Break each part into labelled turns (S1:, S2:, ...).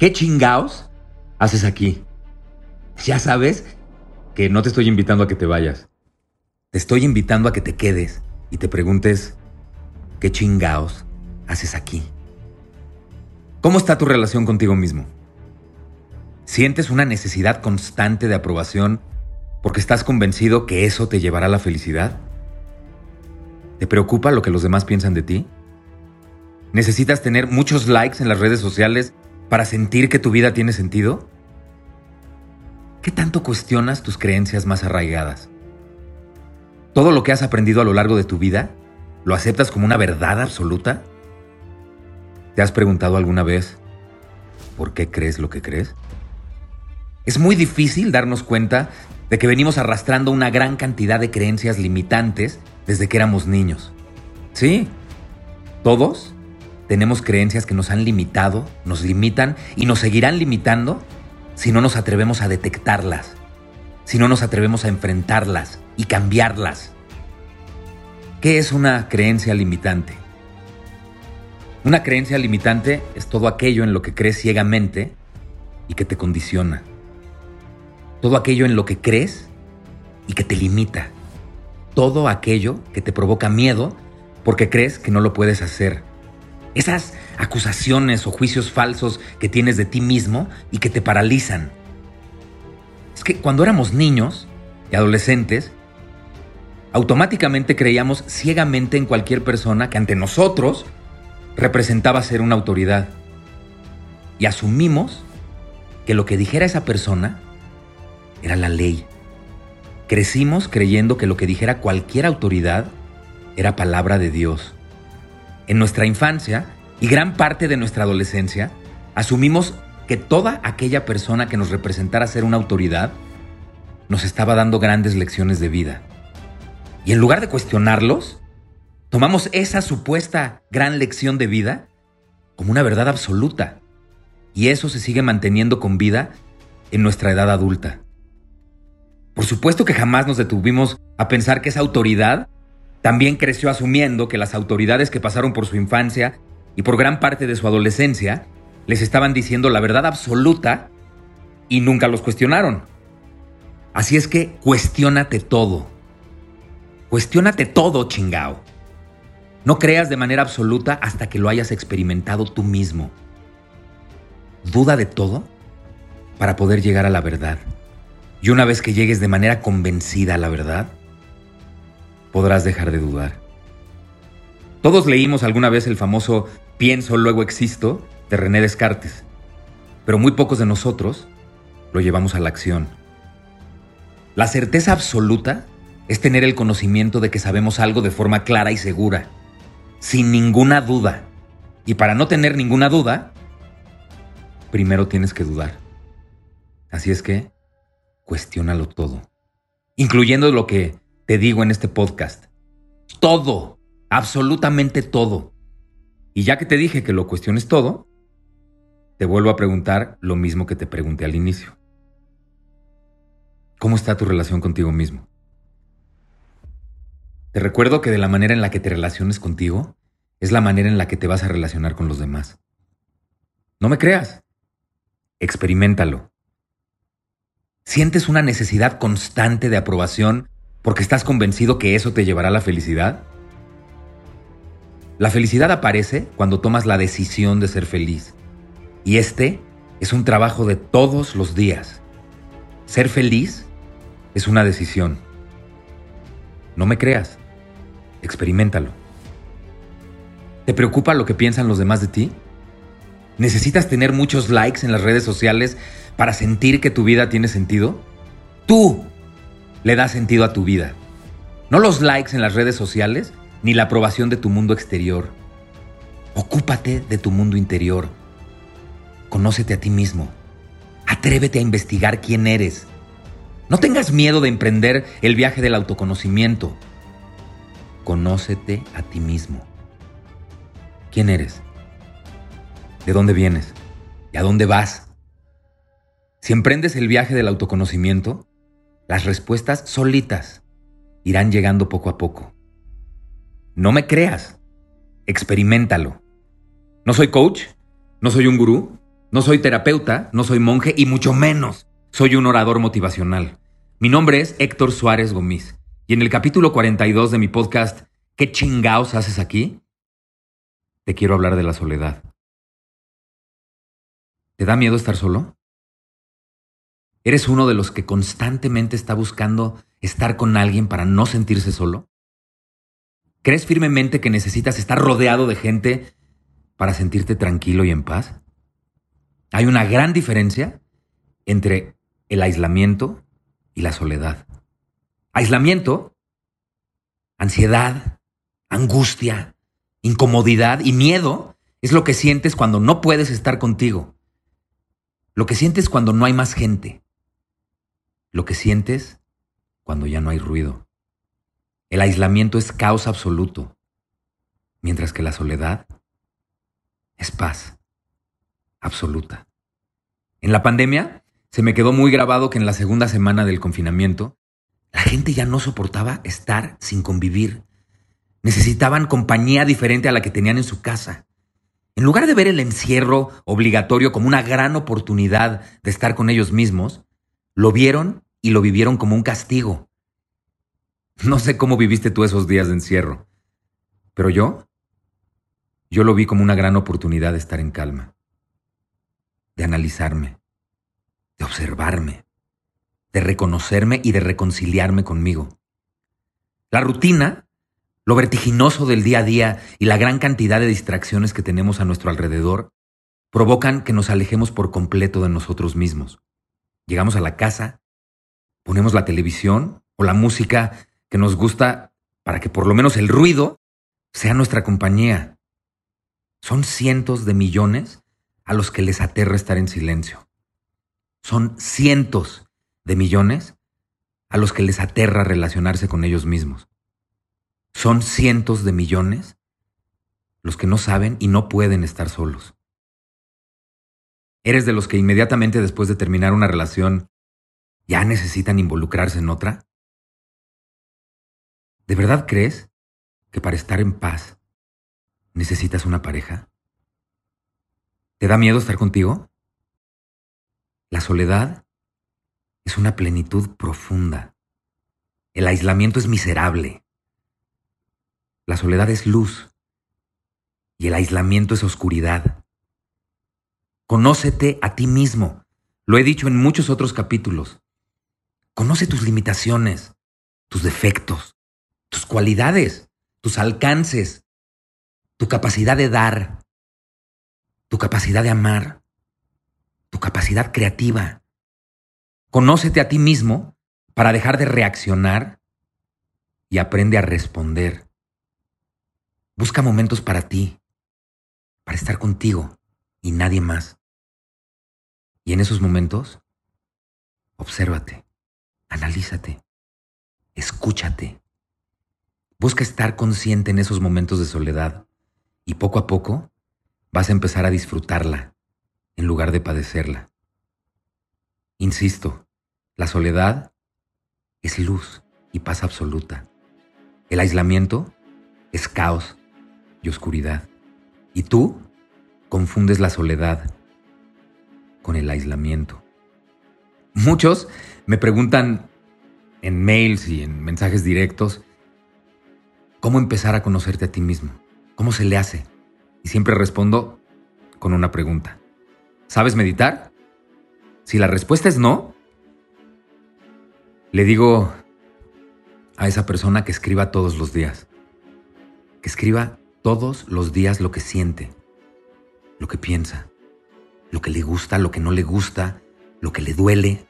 S1: ¿Qué chingaos haces aquí? Ya sabes que no te estoy invitando a que te vayas. Te estoy invitando a que te quedes y te preguntes, ¿qué chingaos haces aquí? ¿Cómo está tu relación contigo mismo? ¿Sientes una necesidad constante de aprobación porque estás convencido que eso te llevará a la felicidad? ¿Te preocupa lo que los demás piensan de ti? ¿Necesitas tener muchos likes en las redes sociales para sentir que tu vida tiene sentido? ¿Qué tanto cuestionas tus creencias más arraigadas? ¿Todo lo que has aprendido a lo largo de tu vida lo aceptas como una verdad absoluta? ¿Te has preguntado alguna vez por qué crees lo que crees? Es muy difícil darnos cuenta de que venimos arrastrando una gran cantidad de creencias limitantes desde que éramos niños. Sí, todos tenemos creencias que nos han limitado, nos limitan y nos seguirán limitando si no nos atrevemos a detectarlas, si no nos atrevemos a enfrentarlas y cambiarlas. ¿Qué es una creencia limitante? Una creencia limitante es todo aquello en lo que crees ciegamente y que te condiciona. Todo aquello en lo que crees y que te limita. Todo aquello que te provoca miedo porque crees que no lo puedes hacer. Esas acusaciones o juicios falsos que tienes de ti mismo y que te paralizan. Es que cuando éramos niños y adolescentes, automáticamente creíamos ciegamente en cualquier persona que ante nosotros representaba ser una autoridad. Y asumimos que lo que dijera esa persona era la ley. Crecimos creyendo que lo que dijera cualquier autoridad era palabra de Dios. En nuestra infancia y gran parte de nuestra adolescencia, asumimos que toda aquella persona que nos representara ser una autoridad nos estaba dando grandes lecciones de vida. Y en lugar de cuestionarlos, tomamos esa supuesta gran lección de vida como una verdad absoluta. Y eso se sigue manteniendo con vida en nuestra edad adulta. Por supuesto que jamás nos detuvimos a pensar que esa autoridad también creció asumiendo que las autoridades que pasaron por su infancia y por gran parte de su adolescencia les estaban diciendo la verdad absoluta y nunca los cuestionaron. Así es que cuestiónate todo. Cuestiónate todo, chingao. No creas de manera absoluta hasta que lo hayas experimentado tú mismo. Duda de todo para poder llegar a la verdad. Y una vez que llegues de manera convencida a la verdad, podrás dejar de dudar. Todos leímos alguna vez el famoso Pienso, luego existo de René Descartes, pero muy pocos de nosotros lo llevamos a la acción. La certeza absoluta es tener el conocimiento de que sabemos algo de forma clara y segura, sin ninguna duda. Y para no tener ninguna duda, primero tienes que dudar. Así es que, cuestiónalo todo, incluyendo lo que te digo en este podcast. Todo, absolutamente todo. Y ya que te dije que lo cuestiones todo, te vuelvo a preguntar lo mismo que te pregunté al inicio. ¿Cómo está tu relación contigo mismo? Te recuerdo que de la manera en la que te relaciones contigo es la manera en la que te vas a relacionar con los demás. No me creas. Experimentalo. ¿Sientes una necesidad constante de aprobación porque estás convencido que eso te llevará a la felicidad? La felicidad aparece cuando tomas la decisión de ser feliz. Y este es un trabajo de todos los días. Ser feliz es una decisión. No me creas. Experimentalo. ¿Te preocupa lo que piensan los demás de ti? ¿Necesitas tener muchos likes en las redes sociales para sentir que tu vida tiene sentido? Tú le das sentido a tu vida. No los likes en las redes sociales ni la aprobación de tu mundo exterior. Ocúpate de tu mundo interior. Conócete a ti mismo. Atrévete a investigar quién eres. No tengas miedo de emprender el viaje del autoconocimiento. Conócete a ti mismo. ¿Quién eres? ¿De dónde vienes? ¿Y a dónde vas? Si emprendes el viaje del autoconocimiento, las respuestas solitas irán llegando poco a poco. No me creas, experimentalo. No soy coach, no soy un gurú, no soy terapeuta, no soy monje y mucho menos soy un orador motivacional. Mi nombre es Héctor Suárez Gómez y en el capítulo 42 de mi podcast ¿Qué chingaos haces aquí? Te quiero hablar de la soledad. ¿Te da miedo estar solo? ¿Eres uno de los que constantemente está buscando estar con alguien para no sentirse solo? ¿Crees firmemente que necesitas estar rodeado de gente para sentirte tranquilo y en paz? Hay una gran diferencia entre el aislamiento y la soledad. Aislamiento, ansiedad, angustia, incomodidad y miedo es lo que sientes cuando no puedes estar contigo. Lo que sientes cuando no hay más gente. Lo que sientes cuando ya no hay ruido. El aislamiento es caos absoluto, mientras que la soledad es paz absoluta. En la pandemia se me quedó muy grabado que en la segunda semana del confinamiento la gente ya no soportaba estar sin convivir. Necesitaban compañía diferente a la que tenían en su casa. En lugar de ver el encierro obligatorio como una gran oportunidad de estar con ellos mismos, lo vieron y lo vivieron como un castigo. No sé cómo viviste tú esos días de encierro, pero yo, yo lo vi como una gran oportunidad de estar en calma, de analizarme, de observarme, de reconocerme y de reconciliarme conmigo. La rutina, lo vertiginoso del día a día y la gran cantidad de distracciones que tenemos a nuestro alrededor provocan que nos alejemos por completo de nosotros mismos. Llegamos a la casa ponemos la televisión o la música que nos gusta para que por lo menos el ruido sea nuestra compañía. Son cientos de millones a los que les aterra estar en silencio. Son cientos de millones a los que les aterra relacionarse con ellos mismos. Son cientos de millones los que no saben y no pueden estar solos. ¿Eres de los que inmediatamente después de terminar una relación ya necesitan involucrarse en otra? ¿De verdad crees que para estar en paz necesitas una pareja? ¿Te da miedo estar contigo? La soledad es una plenitud profunda. El aislamiento es miserable. La soledad es luz y el aislamiento es oscuridad. Conócete a ti mismo. Lo he dicho en muchos otros capítulos. Conoce tus limitaciones, tus defectos, tus cualidades, tus alcances, tu capacidad de dar, tu capacidad de amar, tu capacidad creativa. Conócete a ti mismo para dejar de reaccionar y aprende a responder. Busca momentos para ti, para estar contigo y nadie más. Y en esos momentos, obsérvate. Analízate. Escúchate. Busca estar consciente en esos momentos de soledad y poco a poco vas a empezar a disfrutarla en lugar de padecerla. Insisto, la soledad es luz y paz absoluta. El aislamiento es caos y oscuridad. Y tú confundes la soledad con el aislamiento. Muchos me preguntan en mails y en mensajes directos cómo empezar a conocerte a ti mismo, cómo se le hace. Y siempre respondo con una pregunta. ¿Sabes meditar? Si la respuesta es no, le digo a esa persona que escriba todos los días. Que escriba todos los días lo que siente, lo que piensa, lo que le gusta, lo que no le gusta, lo que le duele,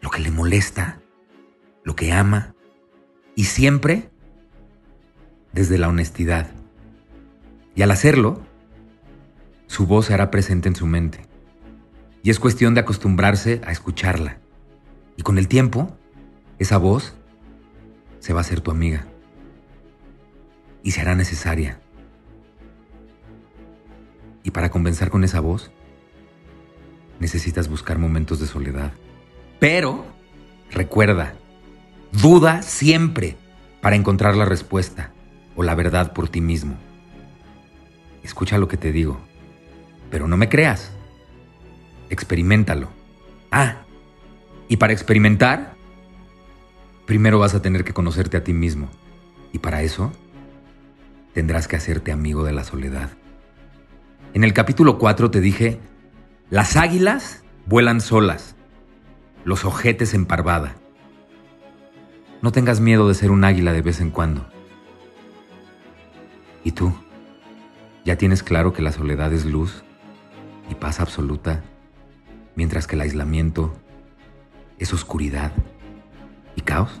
S1: lo que le molesta, lo que ama, y siempre desde la honestidad. Y al hacerlo, su voz se hará presente en su mente. Y es cuestión de acostumbrarse a escucharla. Y con el tiempo, esa voz se va a ser tu amiga. Y se hará necesaria. Y para convencer con esa voz, necesitas buscar momentos de soledad. Pero, recuerda, duda siempre para encontrar la respuesta o la verdad por ti mismo. Escucha lo que te digo, pero no me creas. Experimentalo. Ah, y para experimentar, primero vas a tener que conocerte a ti mismo. Y para eso, tendrás que hacerte amigo de la soledad. En el capítulo 4 te dije, las águilas vuelan solas los ojetes en parvada. No tengas miedo de ser un águila de vez en cuando. ¿Y tú? ¿Ya tienes claro que la soledad es luz y paz absoluta, mientras que el aislamiento es oscuridad y caos?